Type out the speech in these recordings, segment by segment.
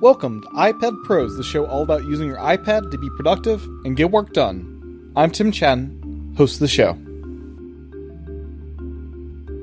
Welcome to iPad Pros, the show all about using your iPad to be productive and get work done. I'm Tim Chen, host of the show.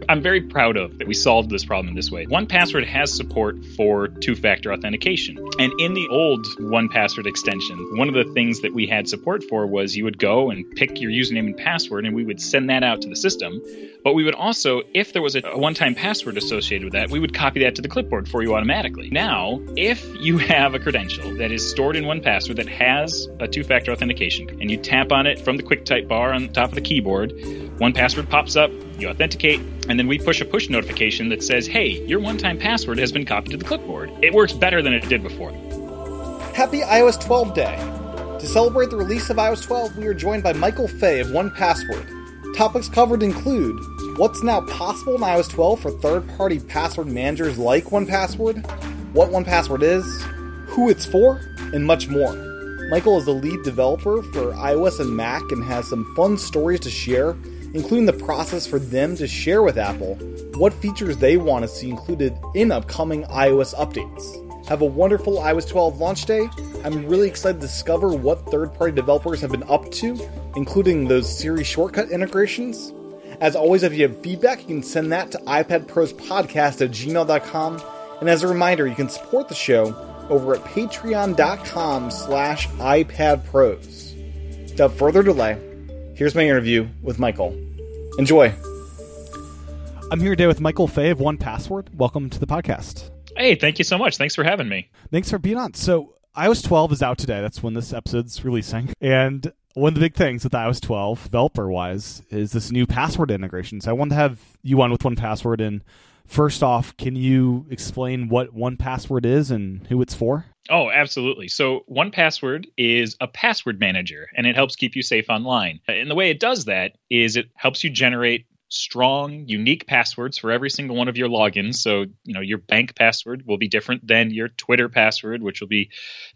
I'm very proud of that we solved this problem this way. 1Password has support for two factor authentication. And in the old 1Password extension, one of the things that we had support for was you would go and pick your username and password, and we would send that out to the system. But we would also, if there was a one time password associated with that, we would copy that to the clipboard for you automatically. Now, if you have a credential that is stored in 1Password that has a two factor authentication, and you tap on it from the QuickType bar on top of the keyboard, 1Password pops up, you authenticate, and then we push a push notification that says, hey, your one time password has been copied to the clipboard. It works better than it did before. Happy iOS 12 Day! To celebrate the release of iOS 12, we are joined by Michael Fey of 1Password. Topics covered include what's now possible in iOS 12 for third party password managers like 1Password, what 1Password is, who it's for, and much more. Michael is the lead developer for iOS and Mac and has some fun stories to share including the process for them to share with Apple what features they want to see included in upcoming iOS updates. Have a wonderful iOS 12 launch day. I'm really excited to discover what third party developers have been up to, including those Siri shortcut integrations. As always, if you have feedback, you can send that to iPadProsPodcast at gmail.com. And as a reminder, you can support the show over at patreon.com slash iPadPros. Without further delay, here's my interview with Michael. Enjoy. I'm here today with Michael Fey of 1Password. Welcome to the podcast. Hey, thank you so much. Thanks for having me. Thanks for being on. So, iOS 12 is out today. That's when this episode's releasing. And one of the big things with iOS 12, developer wise, is this new password integration. So, I wanted to have you on with 1Password. And first off, can you explain what 1Password is and who it's for? Oh, absolutely. So, 1Password is a password manager and it helps keep you safe online. And the way it does that is it helps you generate strong, unique passwords for every single one of your logins. So, you know, your bank password will be different than your Twitter password, which will be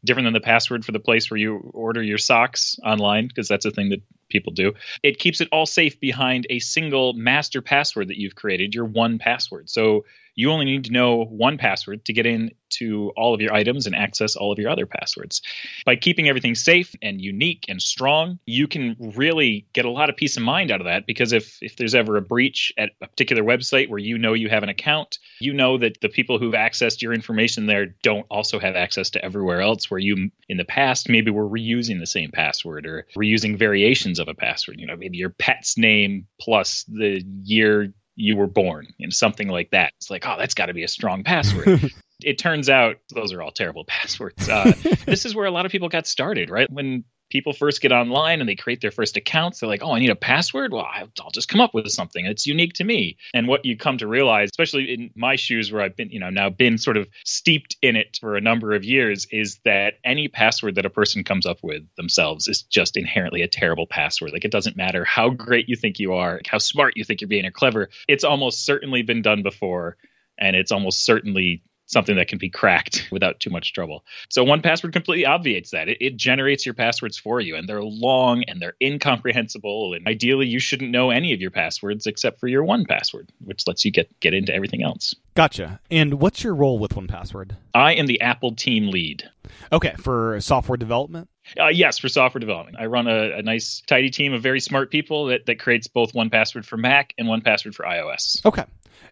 different than the password for the place where you order your socks online, because that's a thing that people do. It keeps it all safe behind a single master password that you've created, your 1Password. So, you only need to know one password to get into all of your items and access all of your other passwords. By keeping everything safe and unique and strong, you can really get a lot of peace of mind out of that because if if there's ever a breach at a particular website where you know you have an account, you know that the people who've accessed your information there don't also have access to everywhere else where you in the past maybe were reusing the same password or reusing variations of a password, you know, maybe your pet's name plus the year you were born, know, something like that. It's like, oh, that's got to be a strong password. it turns out those are all terrible passwords. Uh, this is where a lot of people got started, right? When people first get online and they create their first accounts, they're like, oh, I need a password. Well, I'll just come up with something that's unique to me. And what you come to realize, especially in my shoes where I've been, you know, now been sort of steeped in it for a number of years, is that any password that a person comes up with themselves is just inherently a terrible password. Like it doesn't matter how great you think you are, how smart you think you're being or clever, it's almost certainly been done before. And it's almost certainly something that can be cracked without too much trouble. So 1Password completely obviates that. It, it, generates your passwords for you, and they're long and they're incomprehensible. And ideally, you shouldn't know any of your passwords except for your 1Password, which lets you get get into everything else. Gotcha. And what's your role with 1Password? I am the Apple team lead. Okay, for software development. Uh, yes, for software development. I run a, a, nice, tidy team of very smart people that, that creates both 1Password for Mac and 1Password for iOS. Okay.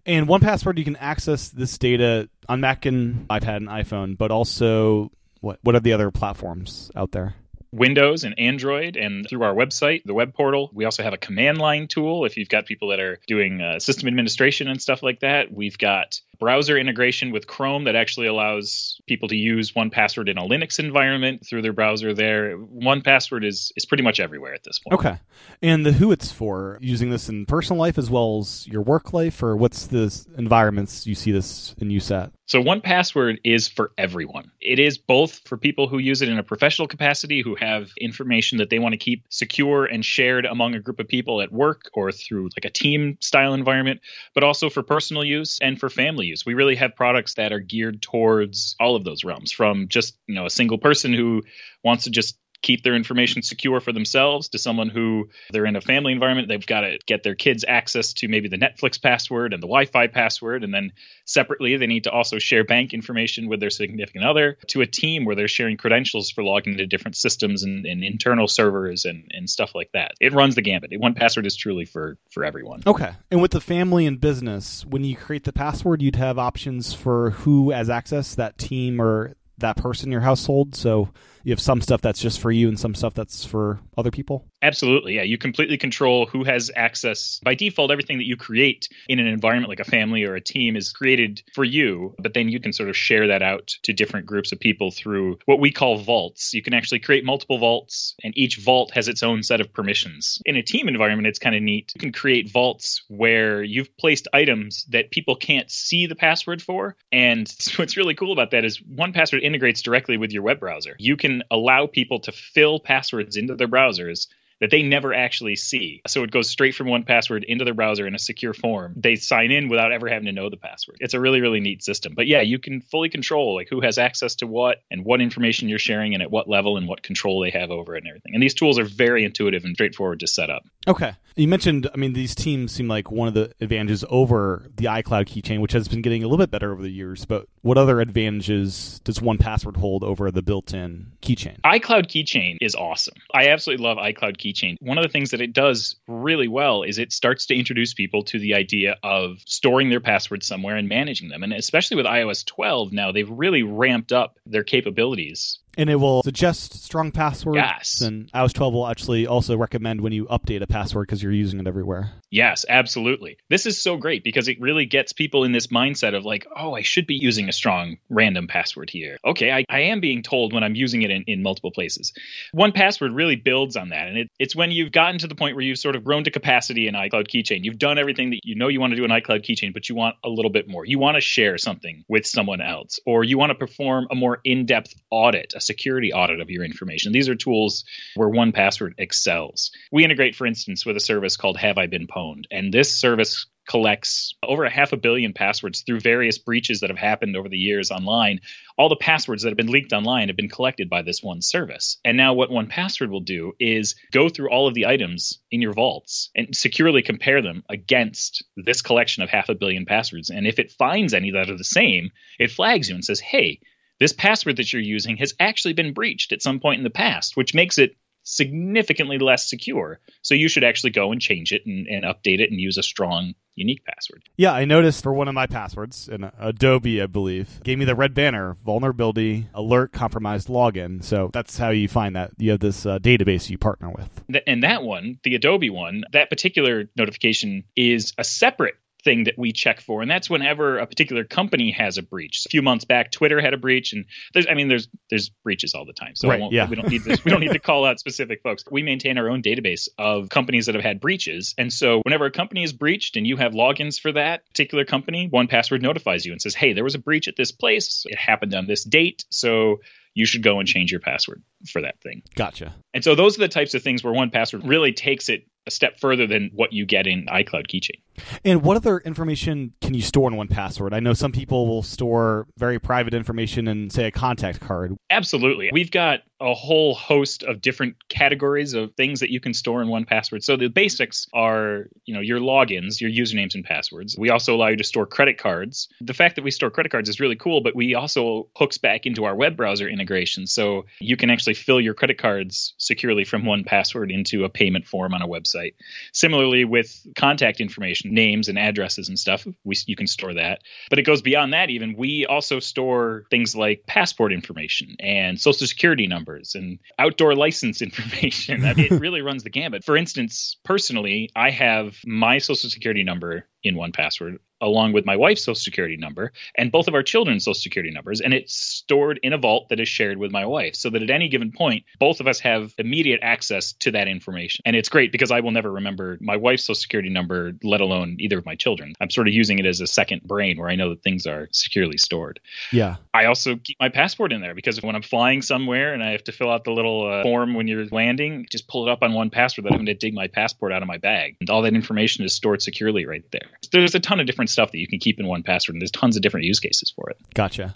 And 1Password, you can access this data on Mac and iPad and iPhone, but also what what are the other platforms out there? Windows and Android, and through our website, the web portal. We also have a command line tool if you've got people that are doing uh, system administration and stuff like that. We've got browser integration with Chrome that actually allows people to use 1Password in a Linux environment through their browser there. 1Password is is pretty much everywhere at this point. Okay. And the who it's for, using this in personal life as well as your work life, or what's the environments you see this in use at? So 1Password is for everyone. It is both for people who use it in a professional capacity who have information that they want to keep secure and shared among a group of people at work or through like a team style environment, but also for personal use and for family use. We really have products that are geared towards all of those realms from just, you know, a single person who wants to just keep their information secure for themselves to someone who they're in a family environment. They've got to get their kids access to maybe the netflix password and the wi-fi password. And then separately they need to also share bank information with their significant other to a team where they're sharing credentials for logging into different systems and, and internal servers and, and stuff like that. It runs the gambit. One password is truly for for everyone. Okay. And with the family and business when you create the password you'd have options for who has access that team or that person in your household. So you have some stuff that's just for you and some stuff that's for other people? Absolutely. Yeah. You completely control who has access. By default, everything that you create in an environment like a family or a team is created for you, but then you can sort of share that out to different groups of people through what we call vaults. You can actually create multiple vaults, and each vault has its own set of permissions. In a team environment, it's kind of neat. You can create vaults where you've placed items that people can't see the password for. And what's really cool about that is 1Password integrates directly with your web browser. You can allow people to fill passwords into their browsers that they never actually see. So it goes straight from 1Password into their browser in a secure form. They sign in without ever having to know the password. It's a really, really neat system. But yeah, you can fully control like who has access to what and what information you're sharing and at what level and what control they have over it and everything. And these tools are very intuitive and straightforward to set up. Okay. You mentioned, I mean, these teams seem like one of the advantages over the iCloud keychain, which has been getting a little bit better over the years. But what other advantages does 1Password hold over the built in keychain? iCloud keychain is awesome. I absolutely love iCloud keychain. One of the things that it does really well is it starts to introduce people to the idea of storing their passwords somewhere and managing them. And especially with iOS 12 now, they've really ramped up their capabilities and it will suggest strong passwords. Yes. And iOS 12 will actually also recommend when you update a password because you're using it everywhere. Yes, absolutely. This is so great because it really gets people in this mindset of like, oh, I should be using a strong random password here. Okay, I, I am being told when I'm using it in, in multiple places. 1Password really builds on that. And it, it's when you've gotten to the point where you've sort of grown to capacity in iCloud Keychain. You've done everything that you know you want to do in iCloud Keychain, but you want a little bit more. You want to share something with someone else, or you want to perform a more in depth audit, a security audit of your information. These are tools where 1Password excels. We integrate, for instance, with a service called Have I Been Pwned? And this service collects over a half a billion passwords through various breaches that have happened over the years online. All the passwords that have been leaked online have been collected by this one service. And now, what 1Password will do is go through all of the items in your vaults and securely compare them against this collection of half a billion passwords. And if it finds any that are the same, it flags you and says, hey, this password that you're using has actually been breached at some point in the past, which makes it significantly less secure. So you should actually go and change it and, and, update it and use a strong, unique password. Yeah, I noticed for one of my passwords in Adobe, I believe, gave me the red banner vulnerability alert compromised login. So that's how you find that. You have this uh, database you partner with. And that one, the Adobe one, that particular notification is a separate thing that we check for, and that's whenever a particular company has a breach. A few months back, Twitter had a breach, and there's, I mean, there's there's breaches all the time. So right, yeah. we don't need this. We don't need to call out specific folks. We maintain our own database of companies that have had breaches, and so whenever a company is breached and you have logins for that particular company, 1Password notifies you and says, "Hey, there was a breach at this place. It happened on this date." So you should go and change your password for that thing. Gotcha. And so those are the types of things where 1Password really takes it a step further than what you get in iCloud Keychain. And what other information can you store in 1Password? I know some people will store very private information in, say, a contact card. Absolutely. We've got a whole host of different categories of things that you can store in 1Password. So the basics are, you know, your logins, your usernames and passwords. We also allow you to store credit cards. The fact that we store credit cards is really cool, but we also hooks back into our web browser integration. So you can actually fill your credit cards securely from 1Password into a payment form on a website. Similarly with contact information, names and addresses and stuff, we, you can store that. But it goes beyond that even. We also store things like passport information and social security numbers and outdoor license information. I mean, it really runs the gambit. For instance, personally, I have my social security number in 1Password along with my wife's social security number and both of our children's social security numbers and it's stored in a vault that is shared with my wife so that at any given point both of us have immediate access to that information. And it's great because i will never remember my wife's social security number let alone either of my children i'm sort of using it as a second brain where i know that things are securely stored. Yeah. I also keep my passport in there because when i'm flying somewhere and i have to fill out the little uh, form when you're landing just pull it up on 1Password that i'm going to dig my passport out of my bag. And all that information is stored securely right there there's a ton of different stuff that you can keep in one password, and there's tons of different use cases for it. Gotcha.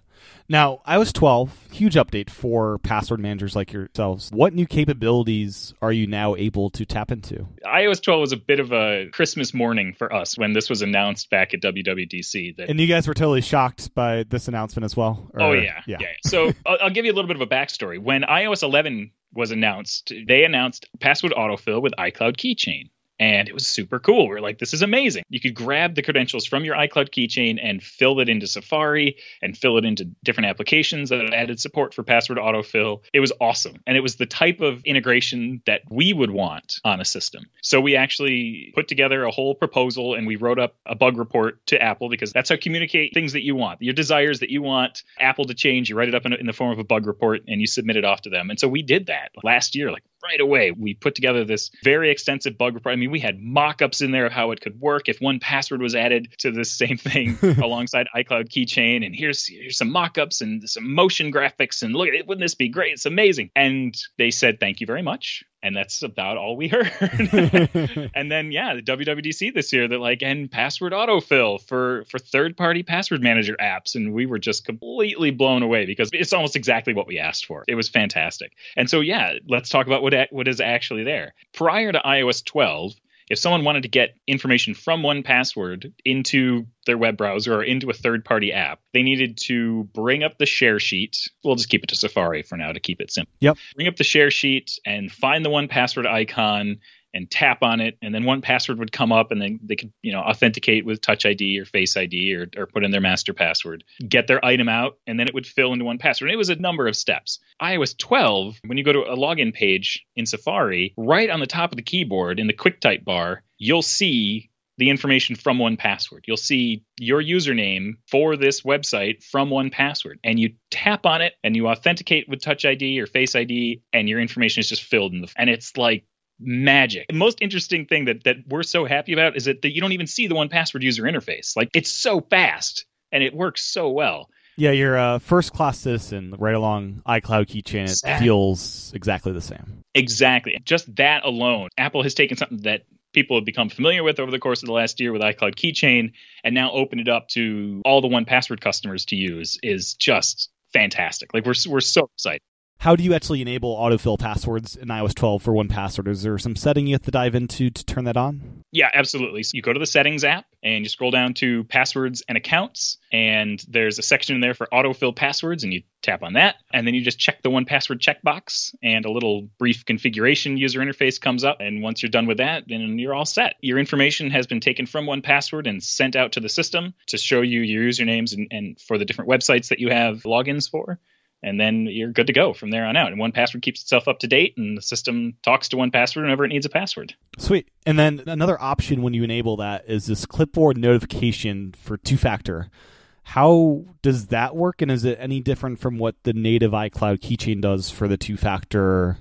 Now, iOS 12, huge update for password managers like yourselves. What new capabilities are you now able to tap into? iOS 12 was a bit of a Christmas morning for us when this was announced back at WWDC. That, and you guys were totally shocked by this announcement as well? Or, oh, yeah. Yeah. yeah. So I'll, I'll give you a little bit of a backstory. When iOS 11 was announced, they announced password autofill with iCloud Keychain and it was super cool. We are like, this is amazing. You could grab the credentials from your iCloud keychain and fill it into Safari and fill it into different applications that added support for password autofill. It was awesome. And it was the type of integration that we would want on a system. So we actually put together a whole proposal and we wrote up a bug report to Apple because that's how communicate things that you want, your desires that you want Apple to change. You write it up in, in the form of a bug report and you submit it off to them. And so we did that last year, like right away. We put together this very extensive bug report. I mean, we had mock-ups in there of how it could work if 1Password was added to this same thing alongside iCloud Keychain. And here's here's some mock-ups and some motion graphics. And look at it, wouldn't this be great? It's amazing. And they said thank you very much and that's about all we heard. and then yeah, the WWDC this year, they're like, and password autofill for for third party password manager apps, and we were just completely blown away because it's almost exactly what we asked for. It was fantastic. And so yeah, let's talk about what what is actually there. Prior to iOS 12, if someone wanted to get information from 1Password into their web browser or into a third party app, they needed to bring up the share sheet. We'll just keep it to Safari for now to keep it simple. Yep. Bring up the share sheet and find the 1Password icon and tap on it and then 1Password would come up and then they could you know authenticate with touch id or face id or, or put in their master password get their item out and then it would fill into 1Password and it was a number of steps ios 12 when you go to a login page in safari right on the top of the keyboard in the quick type bar you'll see the information from 1Password. You'll see your username for this website from 1Password. And you tap on it and you authenticate with Touch ID or Face ID, and your information is just filled in the. And it's like magic. The most interesting thing that that we're so happy about is that, that you don't even see the 1Password user interface. Like it's so fast and it works so well. Yeah, you're a first class citizen right along iCloud keychain. It exactly. feels exactly the same. Exactly. Just that alone. Apple has taken something that people have become familiar with over the course of the last year with iCloud keychain and now open it up to all the 1Password customers to use is just fantastic. Like we're we're so excited how do you actually enable autofill passwords in iOS 12 for 1Password? Is there some setting you have to dive into to turn that on? Yeah, absolutely. So you go to the settings app and you scroll down to passwords and accounts, and there's a section in there for autofill passwords, and you tap on that, and then you just check the 1Password checkbox, and a little brief configuration user interface comes up. And once you're done with that, then you're all set. Your information has been taken from 1Password and sent out to the system to show you your usernames and, and for the different websites that you have logins for and then you're good to go from there on out. And 1Password keeps itself up to date, and the system talks to 1Password whenever it needs a password. Sweet. And then another option when you enable that is this clipboard notification for two factor. How does that work? And is it any different from what the native iCloud keychain does for the two factor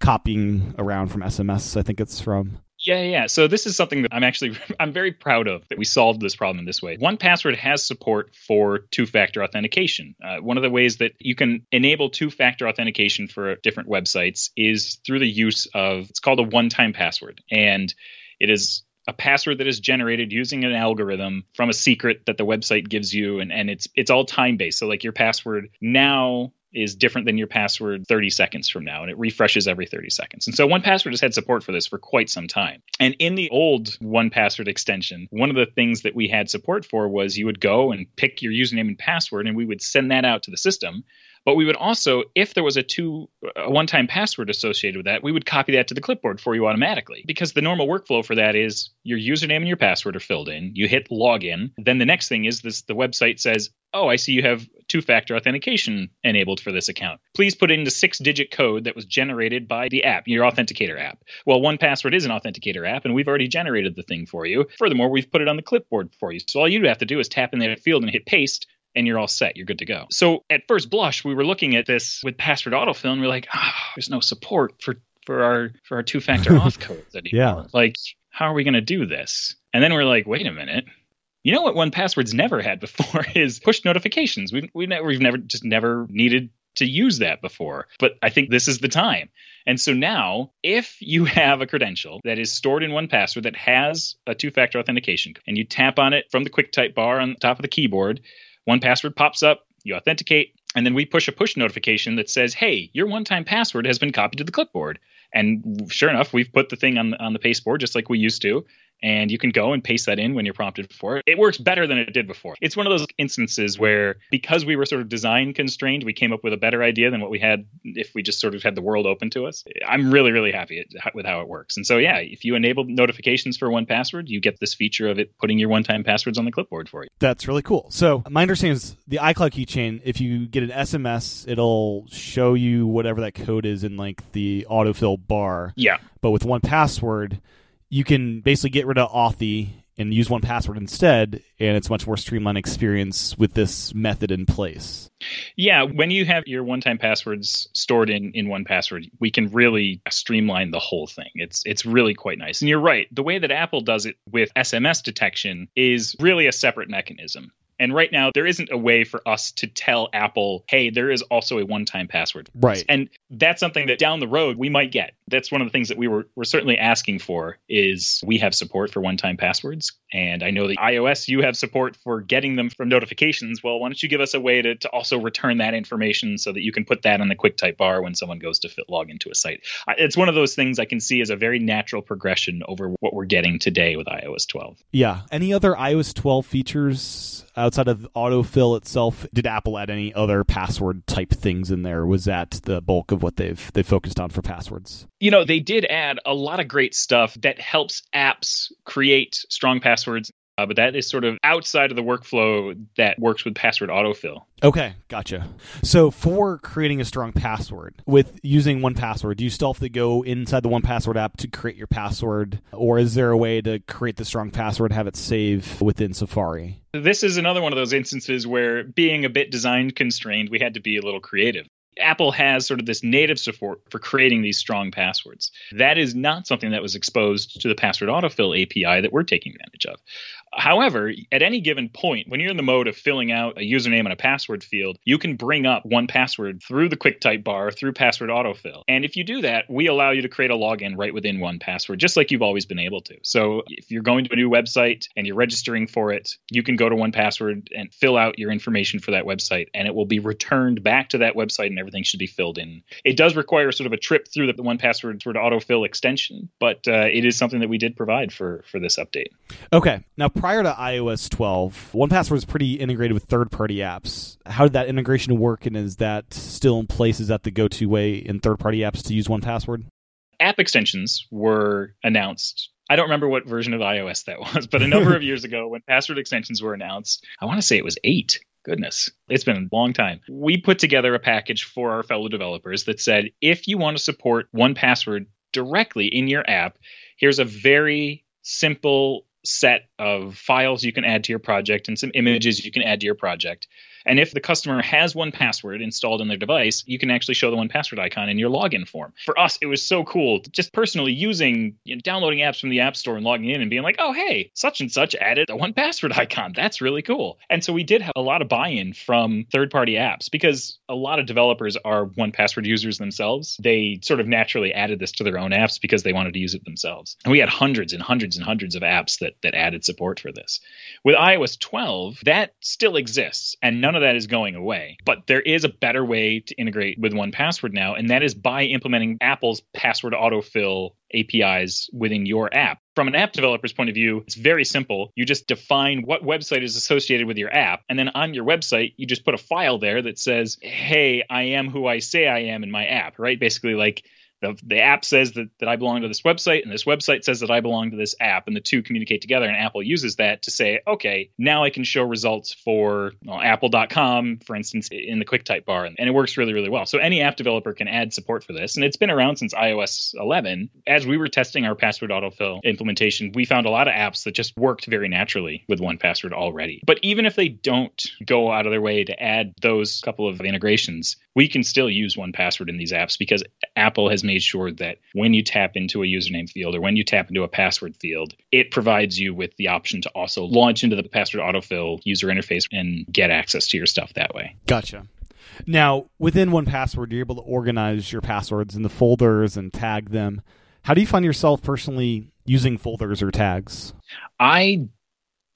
copying around from SMS? I think it's from. Yeah, yeah. So this is something that I'm actually I'm very proud of that we solved this problem in this way. 1Password has support for two-factor authentication. Uh, one of the ways that you can enable two-factor authentication for different websites is through the use of it's called a one-time password, and it is a password that is generated using an algorithm from a secret that the website gives you and, and it's it's all time based so like your password now is different than your password 30 seconds from now and it refreshes every 30 seconds. And so 1Password has had support for this for quite some time. And in the old 1Password extension, one of the things that we had support for was you would go and pick your username and password and we would send that out to the system. But we would also, if there was a two a one-time password associated with that, we would copy that to the clipboard for you automatically. Because the normal workflow for that is your username and your password are filled in. You hit login. Then the next thing is this: the website says, "Oh, I see you have two-factor authentication enabled for this account. Please put in the six-digit code that was generated by the app, your authenticator app." Well, 1Password is an authenticator app, and we've already generated the thing for you. Furthermore, we've put it on the clipboard for you. So all you have to do is tap in that field and hit paste and you're all set. You're good to go. So at first blush, we were looking at this with password autofill, and we're like, oh, there's no support for for our for our two factor auth codes anymore. Yeah. Like, how are we going to do this? And then we're like, wait a minute. You know what 1Password's never had before is push notifications. We've we've never we've never just never needed to use that before, but I think this is the time. And so now, if you have a credential that is stored in 1Password that has a two factor authentication, and you tap on it from the quick type bar on the top of the keyboard, 1Password pops up, you authenticate, and then we push a push notification that says, hey, your one time password has been copied to the clipboard. And sure enough, we've put the thing on, on the pasteboard just like we used to and you can go and paste that in when you're prompted for it. It works better than it did before. It's one of those instances where because we were sort of design constrained, we came up with a better idea than what we had if we just sort of had the world open to us. I'm really really happy with how it works. And so yeah, if you enable notifications for 1Password, you get this feature of it putting your one-time passwords on the clipboard for you. That's really cool. So my understanding is the iCloud keychain, if you get an SMS, it'll show you whatever that code is in like the autofill bar. Yeah. But with 1Password, you can basically get rid of Authy and use 1Password instead, and it's much more streamlined experience with this method in place. Yeah, when you have your one-time passwords stored in in 1Password, we can really streamline the whole thing. It's it's really quite nice. And you're right, the way that Apple does it with SMS detection is really a separate mechanism. And right now, there isn't a way for us to tell Apple, hey, there is also a one time password. Right. And that's something that down the road we might get. That's one of the things that we were, were certainly asking for is we have support for one time passwords. And I know that iOS, you have support for getting them from notifications. Well, why don't you give us a way to, to also return that information so that you can put that on the quick type bar when someone goes to fit, log into a site? It's one of those things I can see as a very natural progression over what we're getting today with iOS 12. Yeah. Any other iOS 12 features outside of autofill itself, did Apple add any other password type things in there? Was that the bulk of what they've they focused on for passwords? You know, they did add a lot of great stuff that helps apps create strong passwords uh, but that is sort of outside of the workflow that works with password autofill. Okay, gotcha. So for creating a strong password with using 1Password, do you still have to go inside the 1Password app to create your password, or is there a way to create the strong password, have it save within Safari? This is another one of those instances where being a bit design constrained, we had to be a little creative. Apple has sort of this native support for creating these strong passwords. That is not something that was exposed to the password autofill API that we're taking advantage of. However, at any given point, when you're in the mode of filling out a username and a password field, you can bring up 1Password through the quick type bar through password autofill. And if you do that, we allow you to create a login right within 1Password, just like you've always been able to. So if you're going to a new website and you're registering for it, you can go to 1Password and fill out your information for that website, and it will be returned back to that website and everything should be filled in. It does require sort of a trip through the 1Password sort of autofill extension, but uh, it is something that we did provide for for this update. Okay. Now prior to iOS 12, 1Password was pretty integrated with third-party apps. How did that integration work, and is that still in place? Is that the go-to way in third-party apps to use 1Password? App extensions were announced I don't remember what version of iOS that was, but a number of years ago when password extensions were announced, I want to say it was eight. Goodness, it's been a long time. We put together a package for our fellow developers that said if you want to support 1Password directly in your app, here's a very simple set of files you can add to your project and some images you can add to your project. And if the customer has 1Password installed on their device, you can actually show the 1Password icon in your login form. For us, it was so cool just personally using, you know, downloading apps from the App Store and logging in and being like, oh, hey, such and such added a 1Password icon. That's really cool. And so we did have a lot of buy in from third party apps because a lot of developers are 1Password users themselves. They sort of naturally added this to their own apps because they wanted to use it themselves. And we had hundreds and hundreds and hundreds of apps that, that added support for this. With iOS 12, that still exists and none of that is going away. But there is a better way to integrate with 1Password now, and that is by implementing Apple's password autofill APIs within your app. From an app developer's point of view, it's very simple. You just define what website is associated with your app, and then on your website, you just put a file there that says, "Hey, I am who I say I am in my app." Right? Basically, like the, the app says that, that I belong to this website, and this website says that I belong to this app, and the two communicate together. And Apple uses that to say, okay, now I can show results for well, Apple.com, for instance, in the QuickType bar, and it works really, really well. So any app developer can add support for this, and it's been around since iOS 11. As we were testing our password autofill implementation, we found a lot of apps that just worked very naturally with 1Password already. But even if they don't go out of their way to add those couple of integrations, we can still use 1Password in these apps because Apple has made sure that when you tap into a username field or when you tap into a password field, it provides you with the option to also launch into the password autofill user interface and get access to your stuff that way. Gotcha. Now, within one password, you're able to organize your passwords into folders and tag them. How do you find yourself personally using folders or tags? I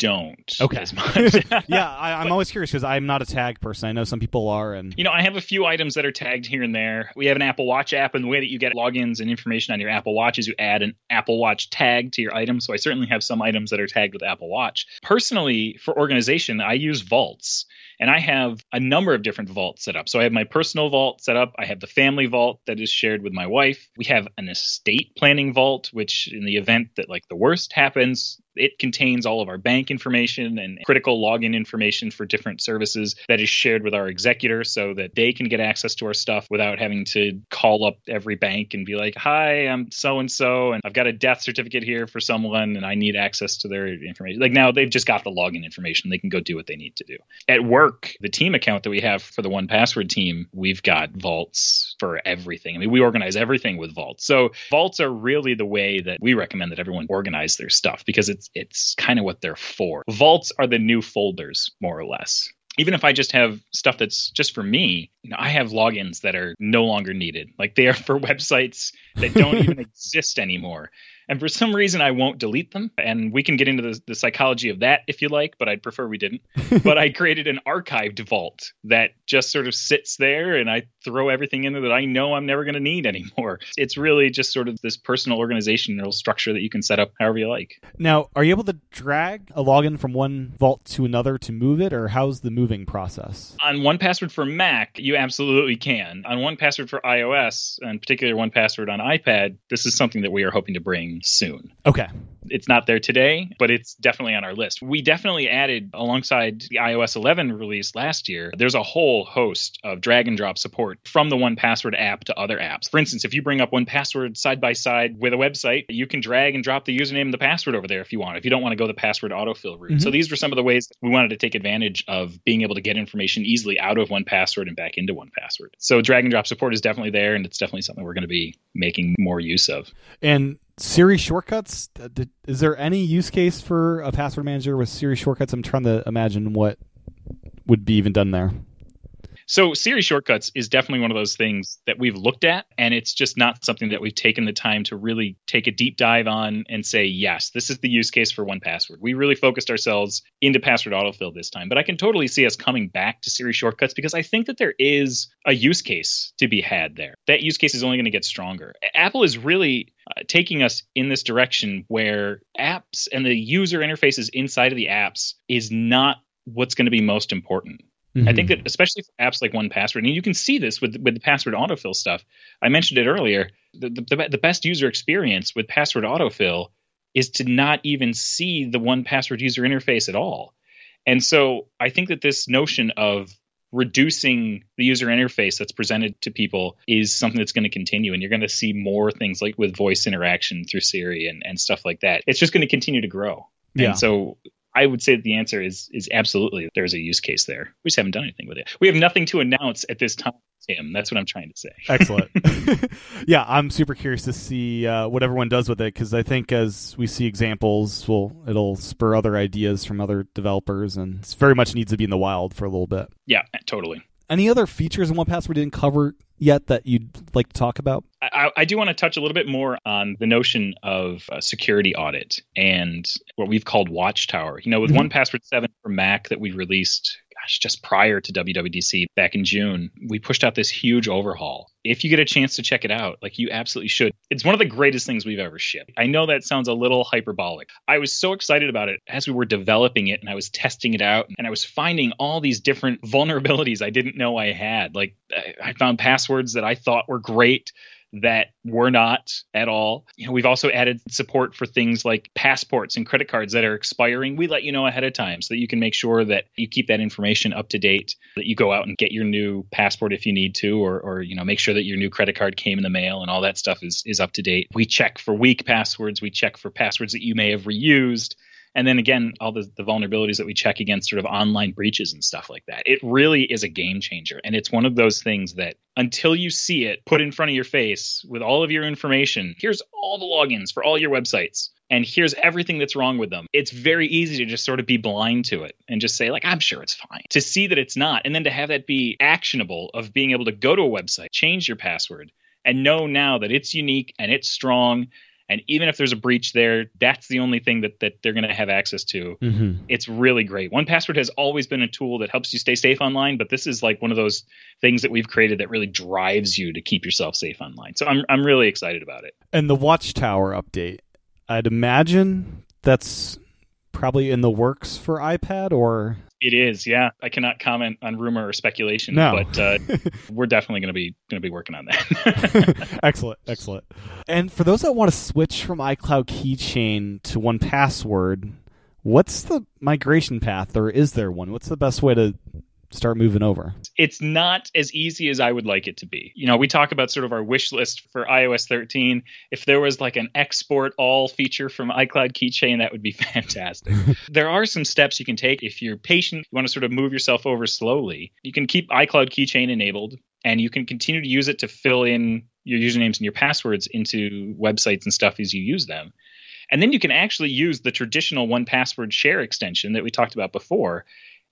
don't Okay. as much. yeah, I, I'm always curious because I'm not a tag person. I know some people are, and You know, I have a few items that are tagged here and there. We have an Apple Watch app, and the way that you get logins and information on your Apple Watch is you add an Apple Watch tag to your item. So I certainly have some items that are tagged with Apple Watch. Personally, for organization, I use vaults, and I have a number of different vaults set up. So I have my personal vault set up. I have the family vault that is shared with my wife. We have an estate planning vault, which in the event that like the worst happens, it contains all of our bank information and critical login information for different services that is shared with our executor so that they can get access to our stuff without having to call up every bank and be like, Hi, I'm so and so, and I've got a death certificate here for someone and I need access to their information. Like now they've just got the login information. They can go do what they need to do. At work, the team account that we have for the one password team, we've got vaults for everything. I mean, we organize everything with vaults. So vaults are really the way that we recommend that everyone organize their stuff because it's it's kind of what they're for. Vaults are the new folders, more or less. Even if I just have stuff that's just for me, you know, I have logins that are no longer needed. Like they are for websites that don't even exist anymore. And for some reason, I won't delete them. And we can get into the, the psychology of that if you like, but I'd prefer we didn't. but I created an archived vault that just sort of sits there and I throw everything in there that I know I'm never going to need anymore. It's really just sort of this personal organizational structure that you can set up however you like. now, are you able to drag a login from one vault to another to move it, or how's the moving process? On one password for Mac, you absolutely can. On one password for iOS, and particularly one password on iPad, this is something that we are hoping to bring soon. Okay, It's not there today, but it's definitely on our list. We definitely added alongside the iOS 11 release last year, there's a whole host of drag and drop support from the one password app to other apps. For instance, if you bring up one password side by side with a website, you can drag and drop the username and the password over there if you want, if you don't want to go the password autofill route. Mm-hmm. So these were some of the ways we wanted to take advantage of being able to get information easily out of one password and back into one password. So drag and drop support is definitely there, and it's definitely something we're going to be making more use of. and Siri shortcuts. uh, Is there any use case for a password manager with Siri shortcuts? I'm trying to imagine what would be even done there. So Siri shortcuts is definitely one of those things that we've looked at, and it's just not something that we've taken the time to really take a deep dive on and say, yes, this is the use case for one password. We really focused ourselves into password autofill this time, but I can totally see us coming back to Siri shortcuts because I think that there is a use case to be had there. That use case is only going to get stronger. Apple is really uh, taking us in this direction where apps and the user interfaces inside of the apps is not what's going to be most important. I think mm-hmm. that especially for apps like One Password, and you can see this with with the password autofill stuff. I mentioned it earlier. The, the, the best user experience with password autofill is to not even see the One Password user interface at all. And so I think that this notion of reducing the user interface that's presented to people is something that's going to continue and you're going to see more things like with voice interaction through Siri and, and stuff like that. It's just going to continue to grow. Yeah. And so I would say that the answer is is absolutely there's a use case there. We just haven't done anything with it. We have nothing to announce at this time, Tim. That's what I'm trying to say. Excellent. yeah, I'm super curious to see uh, what everyone does with it because I think as we see examples, well, it'll spur other ideas from other developers, and it very much needs to be in the wild for a little bit. Yeah, totally. Any other features in One Pass we didn't cover yet that you'd like to talk about? I, I do want to touch a little bit more on the notion of a security audit and what we've called Watchtower. You know, with Mhm. One Password 7 for Mac that we released, gosh, just prior to WWDC back in June, we pushed out this huge overhaul. If you get a chance to check it out, like you absolutely should. It's one of the greatest things we've ever shipped. I know that sounds a little hyperbolic. I was so excited about it as we were developing it and I was testing it out and I was finding all these different vulnerabilities I didn't know I had. Like I I found passwords that I thought were great that were not at all. You know, we've also added support for things like passports and credit cards that are expiring. We let you know ahead of time so that you can make sure that you keep that information up to date, that you go out and get your new passport if you need to, or, or you know, make sure that your new credit card came in the mail and all that stuff is is up to date. We check for weak passwords, we check for passwords that you may have reused. And then again, all the, the vulnerabilities that we check against sort of online breaches and stuff like that. It really is a game changer. And it's one of those things that until you see it put in front of your face with all of your information, here's all the logins for all your websites. and here's everything that's wrong with them. It's very easy to just sort of be blind to it and just say, like, I'm sure it's fine. To see that it's not, and then to have that be actionable of being able to go to a website, change your password, and know now that it's unique and it's strong and even if there's a breach there, that's the only thing that, that they're going to have access to. Mm-hmm. It's really great. One Password has always been a tool that helps you stay safe online, but this is like one of those things that we've created that really drives you to keep yourself safe online. So I'm I'm really excited about it. And the Watchtower update, I'd imagine that's probably in the works for iPad or it is, yeah. I cannot comment on rumor or speculation, no. but uh, we're definitely going to be going to be working on that. excellent, excellent. And for those that want to switch from iCloud Keychain to one password, what's the migration path, or is there one? What's the best way to start moving over? It's not as easy as I would like it to be. You know, we talk about sort of our wish list for iOS 13. If there was like an export all feature from iCloud Keychain, that would be fantastic. there are some steps you can take if you're patient, you want to sort of move yourself over slowly. You can keep iCloud Keychain enabled and you can continue to use it to fill in your usernames and your passwords into websites and stuff as you use them. And then you can actually use the traditional one password share extension that we talked about before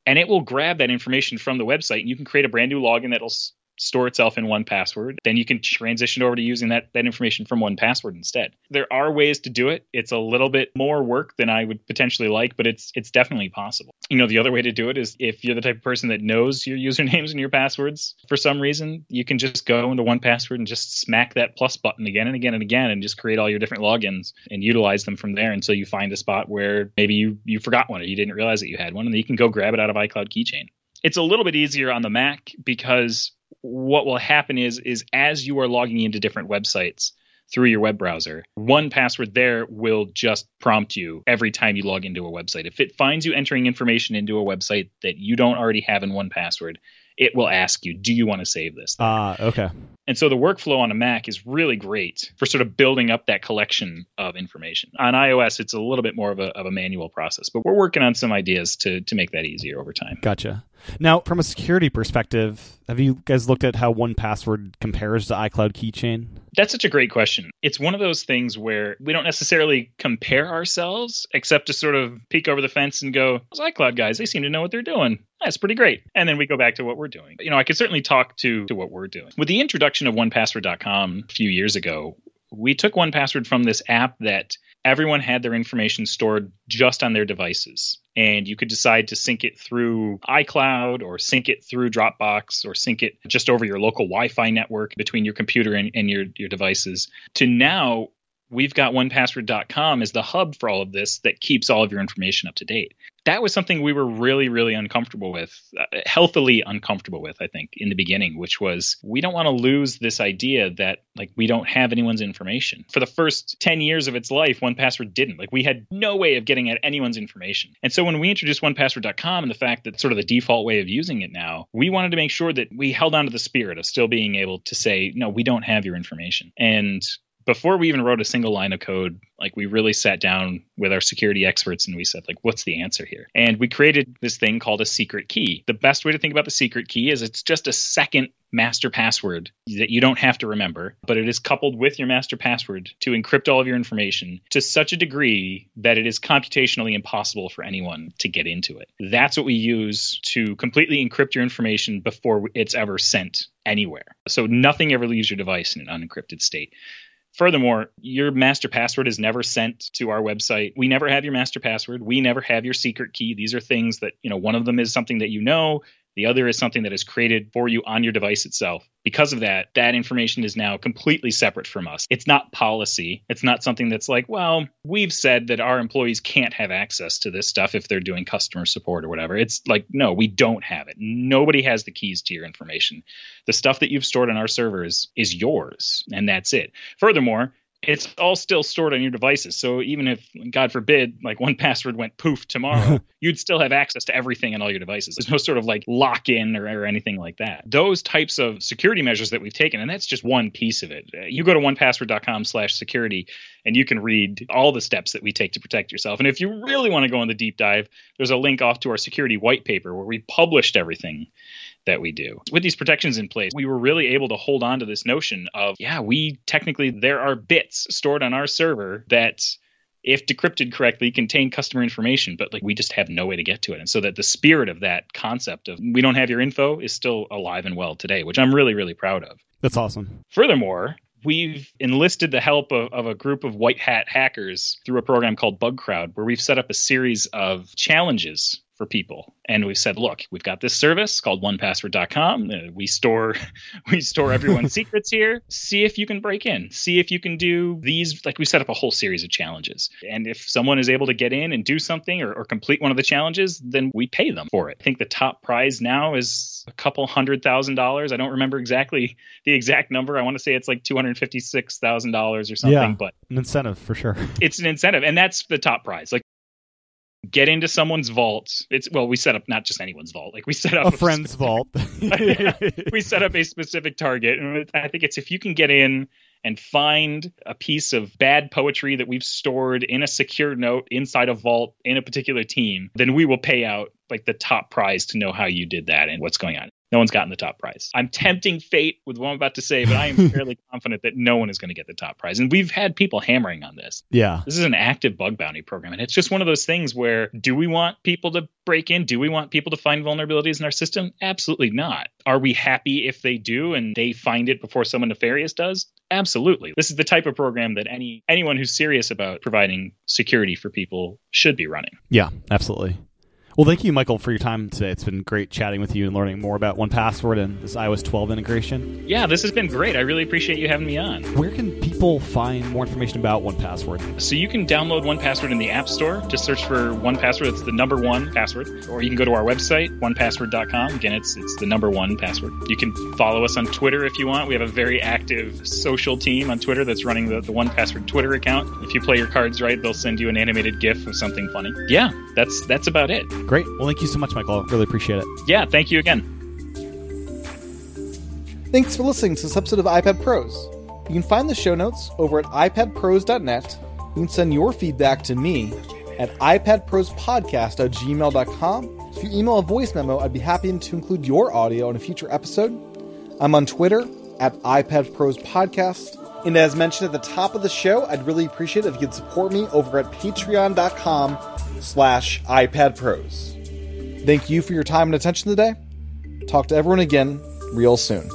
and it will grab that information from the website and you can create a brand new login that'll store itself in one password then you can transition over to using that that information from one password instead. There are ways to do it. It's a little bit more work than i would potentially like but it's it's definitely possible. You know the other way to do it is if you're the type of person that knows your usernames and your passwords for some reason you can just go into one password and just smack that plus button again and again and again and just create all your different logins and utilize them from there until you find a spot where maybe you you forgot one or you didn't realize that you had one and then you can go grab it out of icloud keychain. It's a little bit easier on the mac because what will happen is is as you are logging into different websites through your web browser, one password there will just prompt you every time you log into a website. If it finds you entering information into a website that you don't already have in one password, it will ask you, do you want to save this? Ah, uh, okay. And so the workflow on a Mac is really great for sort of building up that collection of information. On iOS, it's a little bit more of a, of a manual process, but we're working on some ideas to, to make that easier over time. Gotcha. Now, from a security perspective, have you guys looked at how one password compares to iCloud Keychain? That's such a great question. It's one of those things where we don't necessarily compare ourselves, except to sort of peek over the fence and go, those iCloud guys, they seem to know what they're doing. That's pretty great. And then we go back to what we're doing. You know, I could certainly talk to, to what we're doing. With the introduction of onepassword.com a few years ago, we took one password from this app that everyone had their information stored just on their devices. And you could decide to sync it through iCloud or sync it through Dropbox or sync it just over your local Wi Fi network between your computer and, and your, your devices. To now, we've got onepassword.com as the hub for all of this that keeps all of your information up to date that was something we were really, really uncomfortable with, uh, healthily uncomfortable with, I think, in the beginning, which was we don't want to lose this idea that like we don't have anyone's information. For the first 10 years of its life, one password didn't. Like we had no way of getting at anyone's information. And so when we introduced onepassword.com and the fact that sort of the default way of using it now, we wanted to make sure that we held on to the spirit of still being able to say, no, we don't have your information. And before we even wrote a single line of code, like we really sat down with our security experts and we said, like, what's the answer here? And we created this thing called a secret key. The best way to think about the secret key is it's just a second master password that you don't have to remember, but it is coupled with your master password to encrypt all of your information to such a degree that it is computationally impossible for anyone to get into it. That's what we use to completely encrypt your information before it's ever sent anywhere. So nothing ever leaves your device in an unencrypted state. Furthermore, your master password is never sent to our website. We never have your master password. We never have your secret key. These are things that, you know, one of them is something that you know, the other is something that is created for you on your device itself. Because of that, that information is now completely separate from us. It's not policy. It's not something that's like, well, we've said that our employees can't have access to this stuff if they're doing customer support or whatever. It's like, no, we don't have it. Nobody has the keys to your information. The stuff that you've stored on our servers is yours, and that's it. Furthermore, it's all still stored on your devices. So even if, God forbid, like one password went poof tomorrow, you'd still have access to everything on all your devices. There's no sort of like lock in or, or, anything like that. Those types of security measures that we've taken, and that's just one piece of it. Uh, you go to onepassword.com slash security and you can read all the steps that we take to protect yourself. And if you really want to go on the deep dive, there's a link off to our security white paper where we published everything that we do. With these protections in place, we were really able to hold on to this notion of, yeah, we technically, there are bits stored on our server that if decrypted correctly, contain customer information, but like we just have no way to get to it. And so that the spirit of that concept of we don't have your info is still alive and well today, which I'm really, really proud of. That's awesome. Furthermore, we've enlisted the help of, of, a group of white hat hackers through a program called Bugcrowd, where we've set up a series of challenges for people. And we've said, look, we've got this service called onepassword.com. Uh, we store we store everyone's secrets here. See if you can break in. See if you can do these like we set up a whole series of challenges. And if someone is able to get in and do something or, or complete one of the challenges, then we pay them for it. I think the top prize now is a couple hundred thousand dollars. I don't remember exactly the exact number. I want to say it's like two hundred fifty six thousand dollars or something. Yeah, but an incentive for sure. It's an incentive, and that's the top prize. Like get into someone's vault. It's well, we set up not just anyone's vault. Like we set up a, a friend's vault. we set up a specific target, and I think it's if you can get in and find a piece of bad poetry that we've stored in a secure note inside a vault in a particular team, then we will pay out like the top prize to know how you did that and what's going on. No one's gotten the top prize. I'm tempting fate with what I'm about to say, but I am fairly confident that no one is going to get the top prize. And we've had people hammering on this. Yeah. This is an active bug bounty program. And it's just one of those things where do we want people to break in? Do we want people to find vulnerabilities in our system? Absolutely not. Are we happy if they do and they find it before someone nefarious does? Absolutely. This is the type of program that any anyone who's serious about providing security for people should be running. Yeah, absolutely. Well, thank you, Michael, for your time today. It's been great chatting with you and learning more about 1Password and this iOS 12 integration. Yeah, this has been great. I really appreciate you having me on. Where can people find more information about 1Password? So you can download 1Password in the App Store. Just search for 1Password. It's the number one password. Or you can go to our website, onepassword.com. Again, it's it's the number one password. You can follow us on Twitter if you want. We have a very active social team on Twitter that's running the, the 1Password Twitter account. If you play your cards right, they'll send you an animated GIF of something funny. Yeah, that's that's about it. Great. Well, thank you so much, Michael. Really appreciate it. Yeah, thank you again. Thanks for listening to this episode of iPad Pros. You can find the show notes over at iPadPros.net. You can send your feedback to me at iPadProsPodcast at gmail.com. If you email a voice memo, I'd be happy to include your audio in a future episode. I'm on Twitter at iPadProsPodcast. And as mentioned at the top of the show, I'd really appreciate if you could support me over at patreon.com slash iPad Pros. Thank you for your time and attention today. Talk to everyone again real soon.